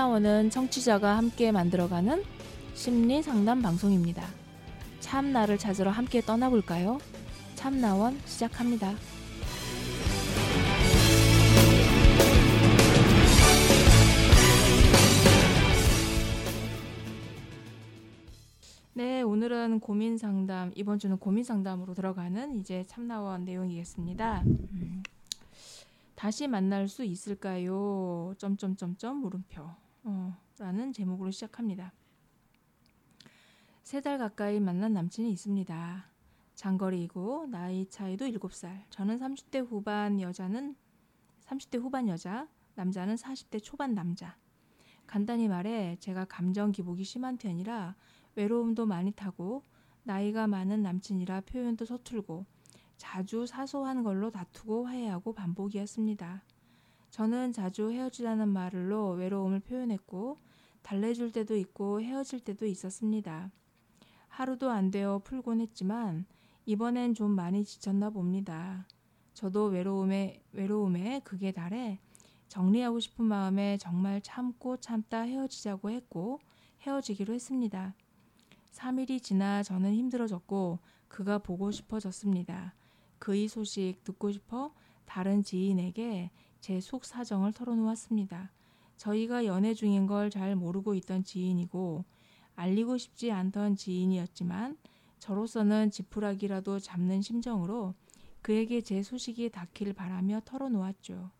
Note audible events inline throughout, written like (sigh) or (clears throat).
참나원은 청취자가 함께 만들어가는 심리 상담 방송입니다. 참나를 찾으러 함께 떠나볼까요? 참나원 시작합니다. 네, 오늘은 고민 상담, 이번 주는 고민 상담으로 들어가는 이제 참나원 내용이겠습니다. 음, 다시 만날 수 있을까요? 점점점점 물음표. 어, 라는 제목으로 시작합니다. 세 달 가까이 만난 남친이 있습니다. 장거리이고 나이 차이도 7살. 저는 30대 후반 여자는 30대 후반 여자, 남자는 40대 초반 남자. 간단히 말해 제가 감정 기복이 심한 편이라 외로움도 많이 타고 나이가 많은 남친이라 표현도 서툴고 자주 사소한 걸로 다투고 화해하고 반복이었습니다. 저는 자주 헤어지라는 말로 외로움을 표현했고 달래줄 때도 있고 헤어질 때도 있었습니다. 하루도 안 되어 풀곤 했지만 이번엔 좀 많이 지쳤나 봅니다. 저도 외로움에 외로움에 극에 달해 정리하고 싶은 마음에 정말 참고 참다 헤어지자고 했고 헤어지기로 했습니다. 3일이 지나 저는 힘들어졌고 그가 보고 싶어졌습니다. 그의 소식 듣고 싶어 다른 지인에게 제 속 사정을 털어놓았습니다. 저희가 연애 중인 걸 잘 모르고 있던 지인이고 알리고 싶지 않던 지인이었지만 저로서는 지푸라기라도 잡는 심정으로 그에게 제 소식이 닿길 바라며 털어놓았죠.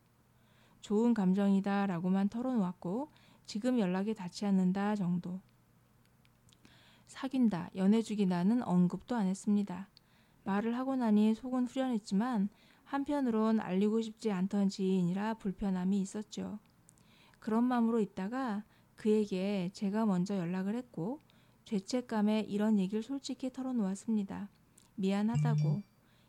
좋은 감정이다 라고만 털어놓았고 지금 연락이 닿지 않는다 정도. 사귄다, 연애 중이다는 언급도 안 했습니다. 말을 하고 나니 속은 후련했지만 한편으론 알리고 싶지 않던 지인이라 불편함이 있었죠. 그런 마음으로 있다가 그에게 제가 먼저 연락을 했고 죄책감에 이런 얘기를 솔직히 털어놓았습니다. 미안하다고.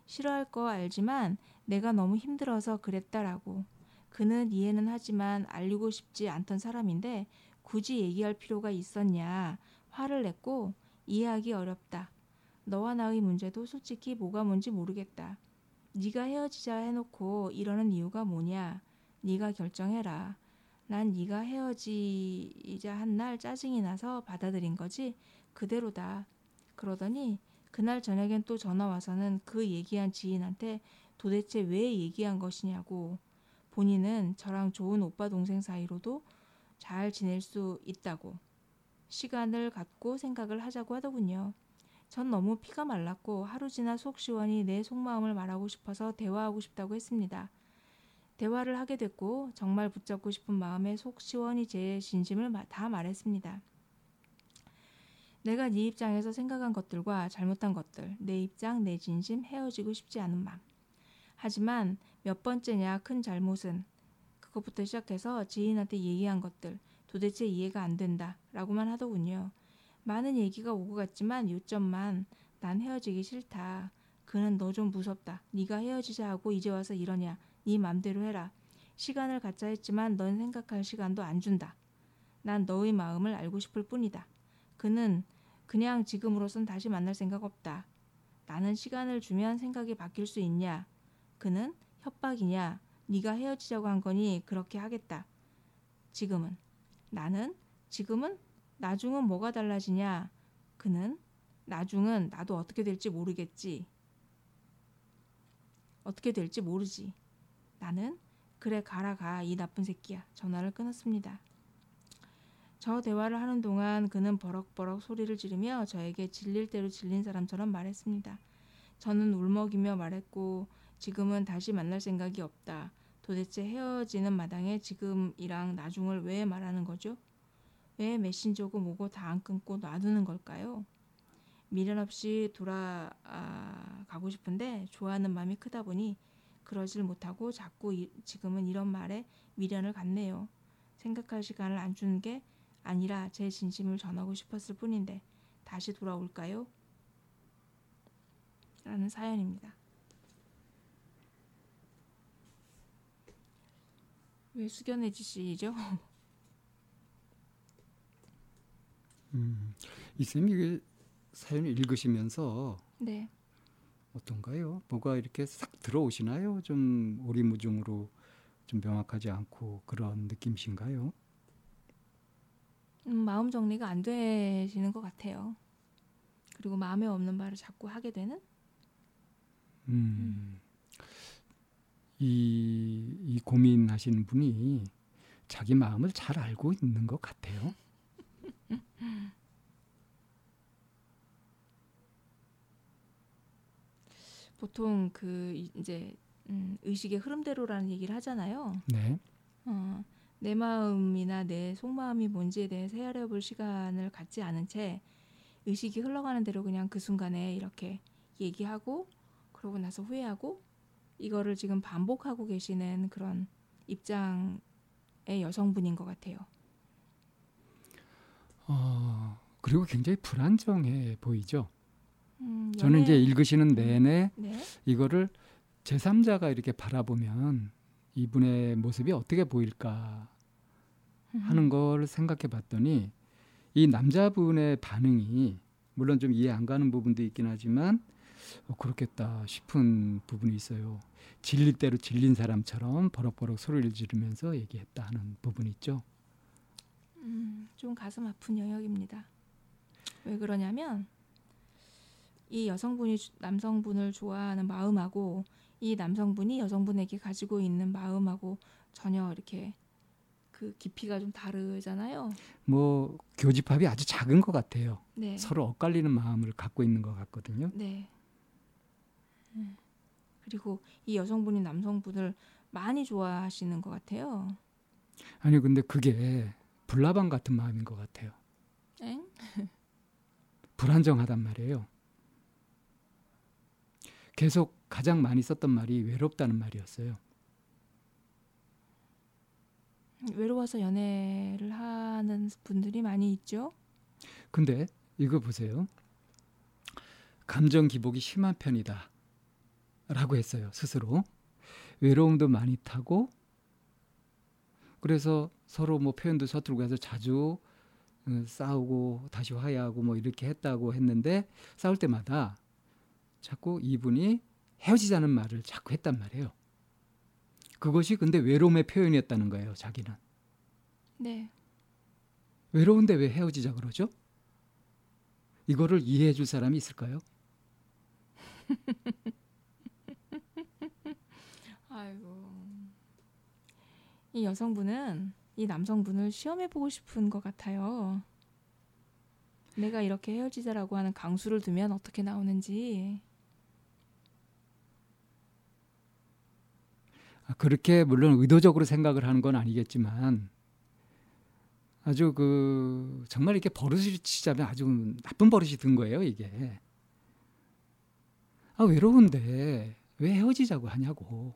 싫어할 거 알지만 내가 너무 힘들어서 그랬다라고. 그는 이해는 하지만 알리고 싶지 않던 사람인데 굳이 얘기할 필요가 있었냐. 화를 냈고 이해하기 어렵다. 너와 나의 문제도 솔직히 뭐가 뭔지 모르겠다. 네가 헤어지자 해놓고 이러는 이유가 뭐냐? 네가 결정해라. 난 네가 헤어지자 한 날 짜증이 나서 받아들인 거지 그대로다. 그러더니 그날 저녁엔 또 전화 와서는 그 얘기한 지인한테 도대체 왜 얘기한 것이냐고 본인은 저랑 좋은 오빠 동생 사이로도 잘 지낼 수 있다고 시간을 갖고 생각을 하자고 하더군요. 전 너무 피가 말랐고 하루 지나 속 시원히 내 속마음을 말하고 싶어서 대화하고 싶다고 했습니다. 대화를 하게 됐고 정말 붙잡고 싶은 마음에 속 시원히 제 진심을 다 말했습니다. 내가 네 입장에서 생각한 것들과 잘못한 것들, 내 입장, 내 진심, 헤어지고 싶지 않은 마음. 하지만 몇 번째냐 큰 잘못은 그것부터 시작해서 지인한테 얘기한 것들 도대체 이해가 안 된다 라고만 하더군요. 많은 얘기가 오고 갔지만 요점만 난 헤어지기 싫다. 그는 너 좀 무섭다. 네가 헤어지자 하고 이제 와서 이러냐. 네 맘대로 해라. 시간을 갖자 했지만 넌 생각할 시간도 안 준다. 난 너의 마음을 알고 싶을 뿐이다. 그는 그냥 지금으로선 다시 만날 생각 없다. 나는 시간을 주면 생각이 바뀔 수 있냐? 그는 협박이냐? 네가 헤어지자고 한 거니 그렇게 하겠다. 지금은 나는 지금은 나중은 뭐가 달라지냐? 그는 나중은 나도 어떻게 될지 모르겠지. 어떻게 될지 모르지. 나는 그래 가라 가 이 나쁜 새끼야. 전화를 끊었습니다. 저 대화를 하는 동안 그는 버럭버럭 소리를 지르며 저에게 질릴 대로 질린 사람처럼 말했습니다. 저는 울먹이며 말했고 지금은 다시 만날 생각이 없다. 도대체 헤어지는 마당에 지금이랑 나중을 왜 말하는 거죠? 왜 메신저고 뭐고 다 안 끊고 놔두는 걸까요? 미련 없이 돌아가고 싶은데 좋아하는 마음이 크다 보니 그러질 못하고 자꾸 이, 지금은 이런 말에 미련을 갖네요. 생각할 시간을 안 주는 게 아니라 제 진심을 전하고 싶었을 뿐인데 다시 돌아올까요? 라는 사연입니다. 왜 숙연해지시죠? (laughs) 음, 이쌤이 사연을 읽으시면서 네. 어떤가요? 뭐가 이렇게 싹 들어오시나요? 좀 오리무중으로 좀 명확하지 않고 그런 느낌이신가요? 음, 마음 정리가 안 되시는 것 같아요. 그리고 마음에 없는 말을 자꾸 하게 되는? 음. 이, 이 고민하시는 분이 자기 마음을 잘 알고 있는 것 같아요. 보통 그 이제 음, 의식의 흐름대로라는 얘기를 하잖아요. 네. 어, 내 마음이나 내 속마음이 뭔지에 대해서 헤아려 볼 시간을 갖지 않은 채 의식이 흘러가는 대로 그냥 그 순간에 이렇게 얘기하고 그러고 나서 후회하고 이거를 지금 반복하고 계시는 그런 입장의 여성분인 것 같아요. 어, 그리고 굉장히 불안정해 보이죠. 음, 저는 이제 읽으시는 내내 네. 이거를 제3자가 이렇게 바라보면 이분의 모습이 어떻게 보일까 하는 걸 생각해 봤더니 이 남자분의 반응이 물론 좀 이해 안 가는 부분도 있긴 하지만 어, 그렇겠다 싶은 부분이 있어요. 질릴 대로 질린 사람처럼 버럭버럭 소리를 지르면서 얘기했다 하는 부분이 있죠. 음, 좀 가슴 아픈 영역입니다. 왜 그러냐면 이 여성분이 주- 남성분을 좋아하는 마음하고 이 남성분이 여성분에게 가지고 있는 마음하고 전혀 이렇게 그 깊이가 좀 다르잖아요. 뭐 교집합이 아주 작은 것 같아요. 네. 서로 엇갈리는 마음을 갖고 있는 것 같거든요. 네. 음. 그리고 이 여성분이 남성분을 많이 좋아하시는 것 같아요. 아니 근데 그게 불나방 같은 마음인 것 같아요. 엥? 불안정하단 말이에요. 계속 가장 많이 썼던 말이 외롭다는 말이었어요. 외로워서 연애를 하는 분들이 많이 있죠. 근데 이거 보세요. 감정 기복이 심한 편이다. 라고 했어요. 스스로. 외로움도 많이 타고 그래서 서로 뭐 표현도 서툴고 해서 자주 어, 싸우고 다시 화해하고 뭐 이렇게 했다고 했는데 싸울 때마다 자꾸 이분이 헤어지자는 말을 자꾸 했단 말이에요. 그것이 근데 외로움의 표현이었다는 거예요, 자기는. 네. 외로운데 왜 헤어지자 그러죠? 이거를 이해해 줄 사람이 있을까요? (laughs) 아이고. 이 여성분은 이 남성분을 시험해 보고 싶은 것 같아요. 내가 이렇게 헤어지자라고 하는 강수를 두면 어떻게 나오는지. 그렇게 물론 의도적으로 생각을 하는 건 아니겠지만 아주 그 정말 이렇게 버릇을 치자면 아주 나쁜 버릇이 든 거예요 이게. 아 외로운데 왜 헤어지자고 하냐고.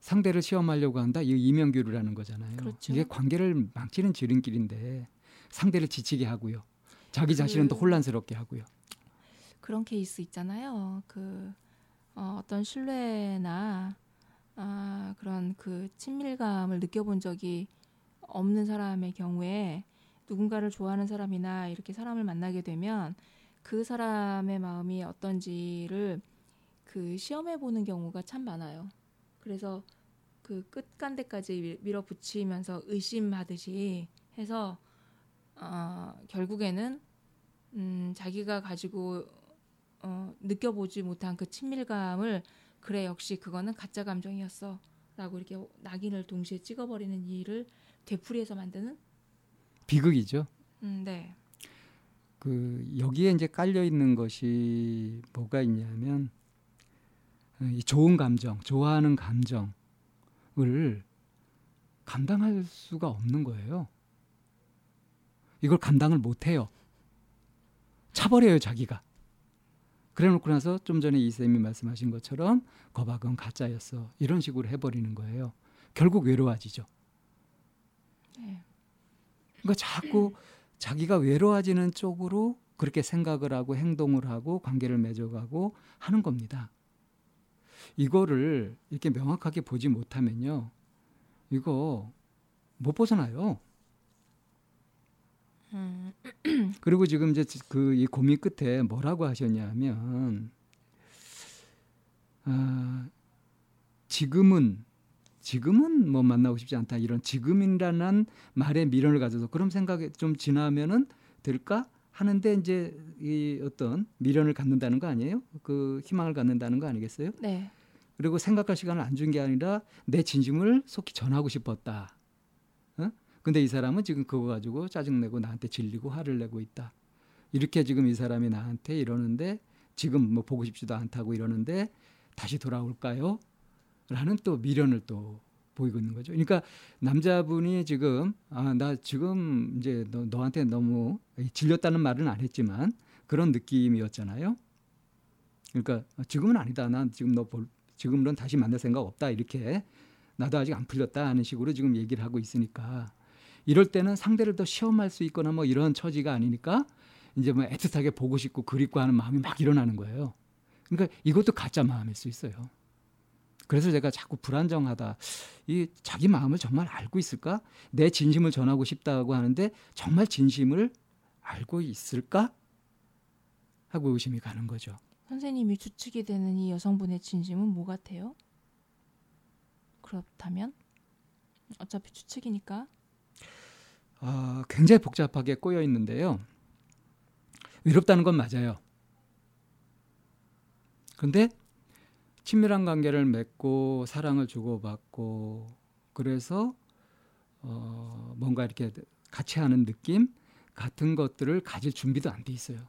상대를 시험하려고 한다? 이 이명규류라는 거잖아요. 그렇죠. 이게 관계를 망치는 지름길인데 상대를 지치게 하고요. 자기 자신은 또 그- 혼란스럽게 하고요. 그런 케이스 있잖아요. 그 어, 어떤 신뢰나 아, 그런 그 친밀감을 느껴본 적이 없는 사람의 경우에 누군가를 좋아하는 사람이나 이렇게 사람을 만나게 되면 그 사람의 마음이 어떤지를 그 시험해 보는 경우가 참 많아요. 그래서 그 끝간대까지 밀- 밀어붙이면서 의심하듯이 해서 어, 결국에는 음, 자기가 가지고 어, 느껴보지 못한 그 친밀감을 그래 역시 그거는 가짜 감정이었어 라고 이렇게 낙인을 동시에 찍어버리는 일을 되풀이해서 만드는 비극이죠 음, 네 그 여기에 이제 깔려 있는 것이 뭐가 있냐면 어, 이 좋은 감정, 좋아하는 감정을 감당할 수가 없는 거예요. 이걸 감당을 못 해요. 차버려요, 자기가. 그래 놓고 나서 좀 전에 이 쌤이 말씀하신 것처럼 거박은 가짜였어. 이런 식으로 해버리는 거예요. 결국 외로워지죠. 네. 그러니까 자꾸 자기가 외로워지는 쪽으로 그렇게 생각을 하고 행동을 하고 관계를 맺어가고 하는 겁니다. 이거를 이렇게 명확하게 보지 못하면요. 이거 못 벗어나요. 음, (clears throat) 그리고 지금 이제 그 이 고민 끝에 뭐라고 하셨냐면 아, 지금은 지금은 뭐 만나고 싶지 않다 이런 지금이라는 말에 미련을 가져서 그런 생각에 좀 지나면은 될까 하는데 이제 이 어떤 미련을 갖는다는 거 아니에요? 그 희망을 갖는다는 거 아니겠어요? 네. 그리고 생각할 시간을 안 준 게 아니라 내 진심을 속히 전하고 싶었다. 어? 근데 이 사람은 지금 그거 가지고 짜증내고 나한테 질리고 화를 내고 있다. 이렇게 지금 이 사람이 나한테 이러는데 지금 뭐 보고 싶지도 않다고 이러는데 다시 돌아올까요? 라는 또 미련을 또 보이고 있는 거죠. 그러니까 남자분이 지금 아 나 지금 이제 너, 너한테 너무 질렸다는 말은 안 했지만 그런 느낌이었잖아요. 그러니까 지금은 아니다. 난 지금 너 볼, 지금은 다시 만날 생각 없다. 이렇게 나도 아직 안 풀렸다 하는 식으로 지금 얘기를 하고 있으니까 이럴 때는 상대를 더 시험할 수 있거나 뭐 이런 처지가 아니니까 이제 뭐 애틋하게 보고 싶고 그립고 하는 마음이 막 일어나는 거예요. 그러니까 이것도 가짜 마음일 수 있어요. 그래서 제가 자꾸 불안정하다. 이 자기 마음을 정말 알고 있을까? 내 진심을 전하고 싶다고 하는데 정말 진심을 알고 있을까? 하고 의심이 가는 거죠. 선생님이 추측이 되는 이 여성분의 진심은 뭐 같아요? 그렇다면 어차피 추측이니까 아, 굉장히 복잡하게 꼬여 있는데요. 외롭다는 건 맞아요. 그런데 친밀한 관계를 맺고 사랑을 주고받고 그래서 어, 뭔가 이렇게 같이 하는 느낌 같은 것들을 가질 준비도 안 돼 있어요.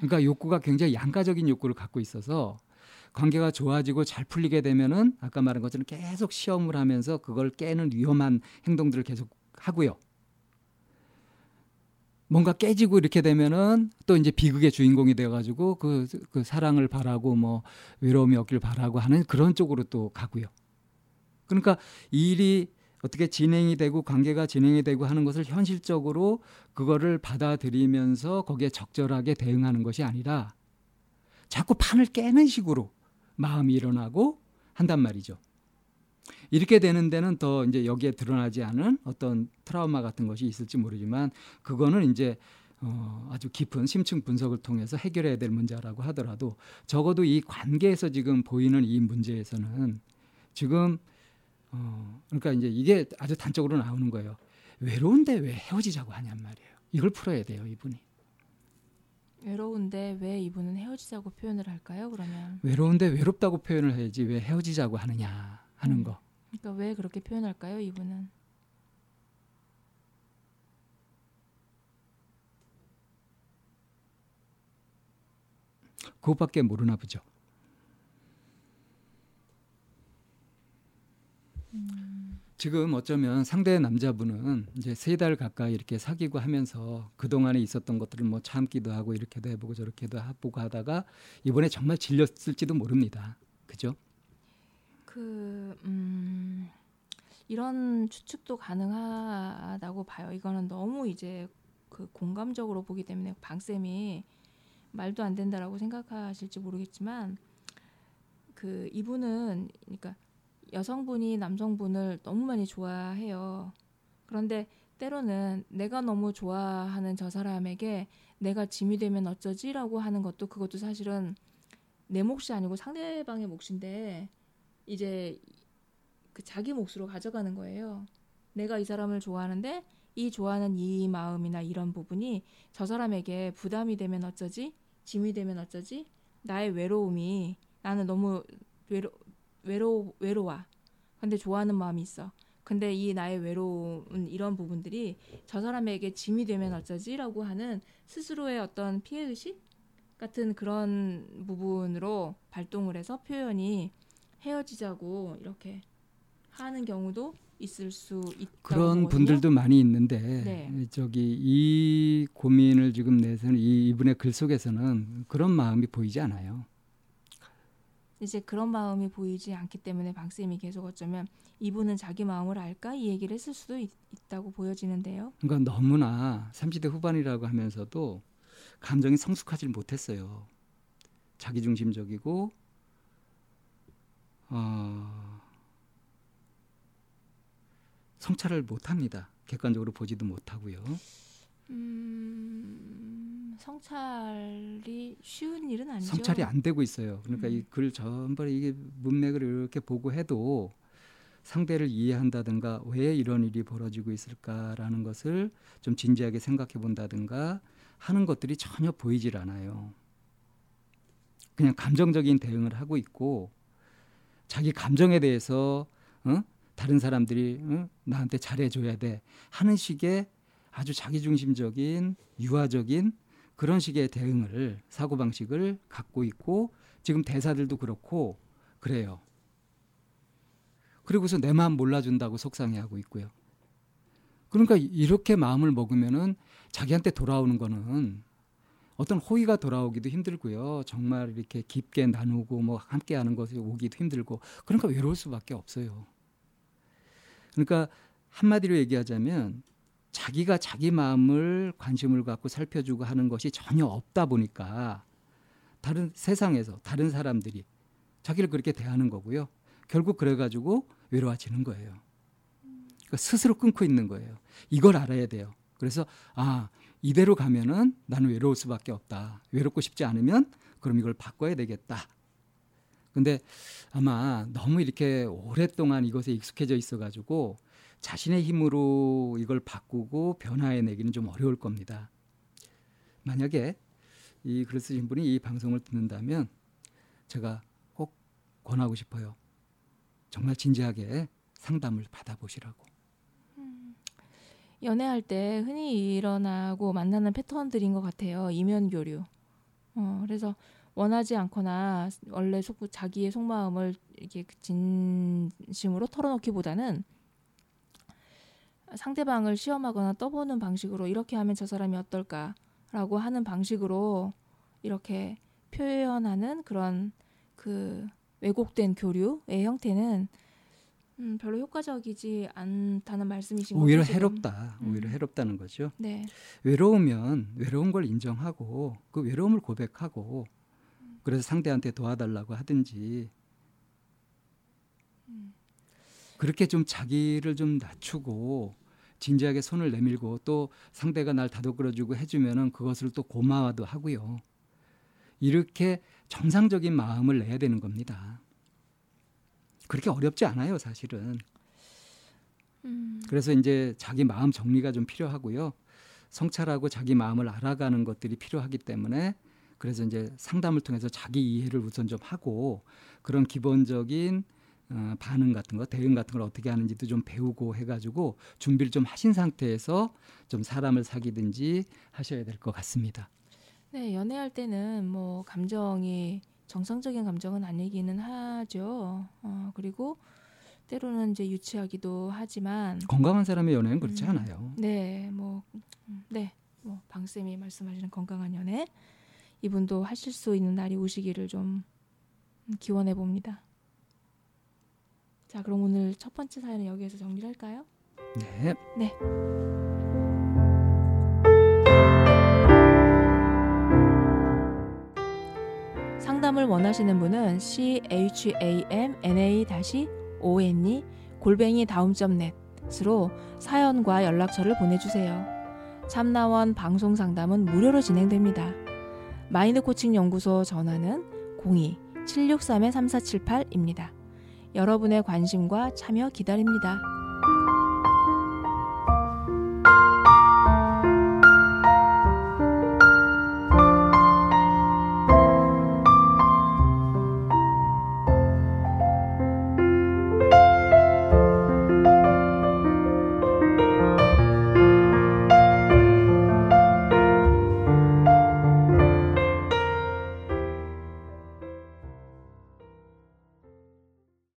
그러니까 욕구가 굉장히 양가적인 욕구를 갖고 있어서 관계가 좋아지고 잘 풀리게 되면은 아까 말한 것처럼 계속 시험을 하면서 그걸 깨는 위험한 행동들을 계속 하고요. 뭔가 깨지고 이렇게 되면은 또 이제 비극의 주인공이 돼가지고 그, 그 사랑을 바라고 뭐 외로움이 없길 바라고 하는 그런 쪽으로 또 가고요. 그러니까 이 일이 어떻게 진행이 되고 관계가 진행이 되고 하는 것을 현실적으로 그거를 받아들이면서 거기에 적절하게 대응하는 것이 아니라 자꾸 판을 깨는 식으로 마음이 일어나고 한단 말이죠. 이렇게 되는 데는 더 이제 여기에 드러나지 않은 어떤 트라우마 같은 것이 있을지 모르지만 그거는 이제 어, 아주 깊은 심층 분석을 통해서 해결해야 될 문제라고 하더라도 적어도 이 관계에서 지금 보이는 이 문제에서는 지금 어, 그러니까 이제 이게 아주 단적으로 나오는 거예요. 외로운데 왜 헤어지자고 하냔 말이에요. 이걸 풀어야 돼요, 이분이. 외로운데 왜 이분은 헤어지자고 표현을 할까요? 그러면 외로운데 외롭다고 표현을 해야지 왜 헤어지자고 하느냐 하는 음. 거. 그러니까 왜 그렇게 표현할까요? 이분은 그것밖에 모르나 보죠. 지금 어쩌면 상대 남자분은 이제 세 달 가까이 이렇게 사귀고 하면서 그 동안에 있었던 것들을 뭐 참기도 하고 이렇게도 해보고 저렇게도 해보고 하다가 이번에 정말 질렸을지도 모릅니다. 그죠? 그 음, 이런 추측도 가능하다고 봐요. 이거는 너무 이제 그 공감적으로 보기 때문에 방 쌤이 말도 안 된다라고 생각하실지 모르겠지만 그 이분은 그러니까 여성분이 남성분을 너무 많이 좋아해요. 그런데 때로는 내가 너무 좋아하는 저 사람에게 내가 짐이 되면 어쩌지라고 하는 것도 그것도 사실은 내 몫이 아니고 상대방의 몫인데 이제 그 자기 몫으로 가져가는 거예요. 내가 이 사람을 좋아하는데 이 좋아하는 이 마음이나 이런 부분이 저 사람에게 부담이 되면 어쩌지? 짐이 되면 어쩌지? 나의 외로움이 나는 너무 외로 외로 외로워. 근데 좋아하는 마음이 있어. 근데 이 나의 외로운 이런 부분들이 저 사람에게 짐이 되면 어쩌지라고 하는 스스로의 어떤 피해 의식 같은 그런 부분으로 발동을 해서 표현이 헤어지자고 이렇게 하는 경우도 있을 수 있다고 그런. 분들도 많이 있는데 네. 저기 이 고민을 지금 내서는 이 이분의 글 속에서는 그런 마음이 보이지 않아요. 이제 그런 마음이 보이지 않기 때문에 박쌤이 계속 어쩌면 이분은 자기 마음을 알까 이 얘기를 했을 수도 있, 있다고 보여지는데요. 그러니까 너무나 30대 후반이라고 하면서도 감정이 성숙하지 못했어요. 자기중심적이고 어, 성찰을 못합니다. 객관적으로 보지도 못하고요. 음, 성찰이 쉬운 일은 아니죠. 성찰이 안 되고 있어요. 그러니까 음. 이글 전부 이게 문맥을 이렇게 보고 해도 상대를 이해한다든가 왜 이런 일이 벌어지고 있을까라는 것을 좀 진지하게 생각해 본다든가 하는 것들이 전혀 보이질 않아요. 그냥 감정적인 대응을 하고 있고 자기 감정에 대해서 어? 다른 사람들이 어? 나한테 잘해줘야 돼 하는 식의 아주 자기중심적인 유아적인 그런 식의 대응을 사고 방식을 갖고 있고 지금 대사들도 그렇고 그래요. 그리고서 내 마음 몰라준다고 속상해하고 있고요. 그러니까 이렇게 마음을 먹으면은 자기한테 돌아오는 거는 어떤 호의가 돌아오기도 힘들고요. 정말 이렇게 깊게 나누고 뭐 함께 하는 것이 오기도 힘들고 그러니까 외로울 수밖에 없어요. 그러니까 한마디로 얘기하자면 자기가 자기 마음을 관심을 갖고 살펴주고 하는 것이 전혀 없다 보니까 다른 세상에서 다른 사람들이 자기를 그렇게 대하는 거고요. 결국 그래가지고 외로워지는 거예요. 그러니까 스스로 끊고 있는 거예요. 이걸 알아야 돼요. 그래서 아 이대로 가면은 나는 외로울 수밖에 없다. 외롭고 싶지 않으면 그럼 이걸 바꿔야 되겠다. 근데 아마 너무 이렇게 오랫동안 이것에 익숙해져 있어가지고 자신의 힘으로 이걸 바꾸고 변화해 내기는 좀 어려울 겁니다. 만약에 이 글을 쓰신 분이 이 방송을 듣는다면 제가 꼭 권하고 싶어요. 정말 진지하게 상담을 받아보시라고. 연애할 때 흔히 일어나고 만나는 패턴들인 것 같아요. 이면 교류. 어, 그래서 원하지 않거나 원래 속, 자기의 속마음을 이렇게 진심으로 털어놓기보다는 상대방을 시험하거나 떠보는 방식으로 이렇게 하면 저 사람이 어떨까라고 하는 방식으로 이렇게 표현하는 그런 그 왜곡된 교류의 형태는 음, 별로 효과적이지 않다는 말씀이신 거죠. 오히려? 해롭다. 음. 오히려 해롭다는 거죠. 네. 외로우면 외로운 걸 인정하고 그 외로움을 고백하고 그래서 상대한테 도와달라고 하든지 그렇게 좀 자기를 좀 낮추고 진지하게 손을 내밀고 또 상대가 날 다독거려주고 해주면은 그것을 또 고마워도 하고요. 이렇게 정상적인 마음을 내야 되는 겁니다. 그렇게 어렵지 않아요, 사실은. 음, 그래서 이제 자기 마음 정리가 좀 필요하고요. 성찰하고 자기 마음을 알아가는 것들이 필요하기 때문에 그래서 이제 상담을 통해서 자기 이해를 우선 좀 하고 그런 기본적인 어, 반응 같은 거, 대응 같은 걸 어떻게 하는지도 좀 배우고 해가지고 준비를 좀 하신 상태에서 좀 사람을 사귀든지 하셔야 될 것 같습니다. 네, 연애할 때는 뭐 감정이 정상적인 감정은 아니기는 하죠. 어, 그리고 때로는 이제 유치하기도 하지만 건강한 사람의 연애는 그렇지 음. 않아요. 네, 뭐, 음, 네, 뭐 방쌤이 말씀하시는 건강한 연애 이분도 하실 수 있는 날이 오시기를 좀 기원해 봅니다. 자, 그럼 오늘 첫 번째 사연은 여기에서 정리를 할까요? 네. 네. 상담을 원하시는 분은 c h a m n a o n e 골뱅이 다음점 net으로 사연과 연락처를 보내주세요. 참나원 방송 상담은 무료로 진행됩니다. 마인드 코칭 연구소 전화는 02-763-3478입니다. 여러분의 관심과 참여 기다립니다.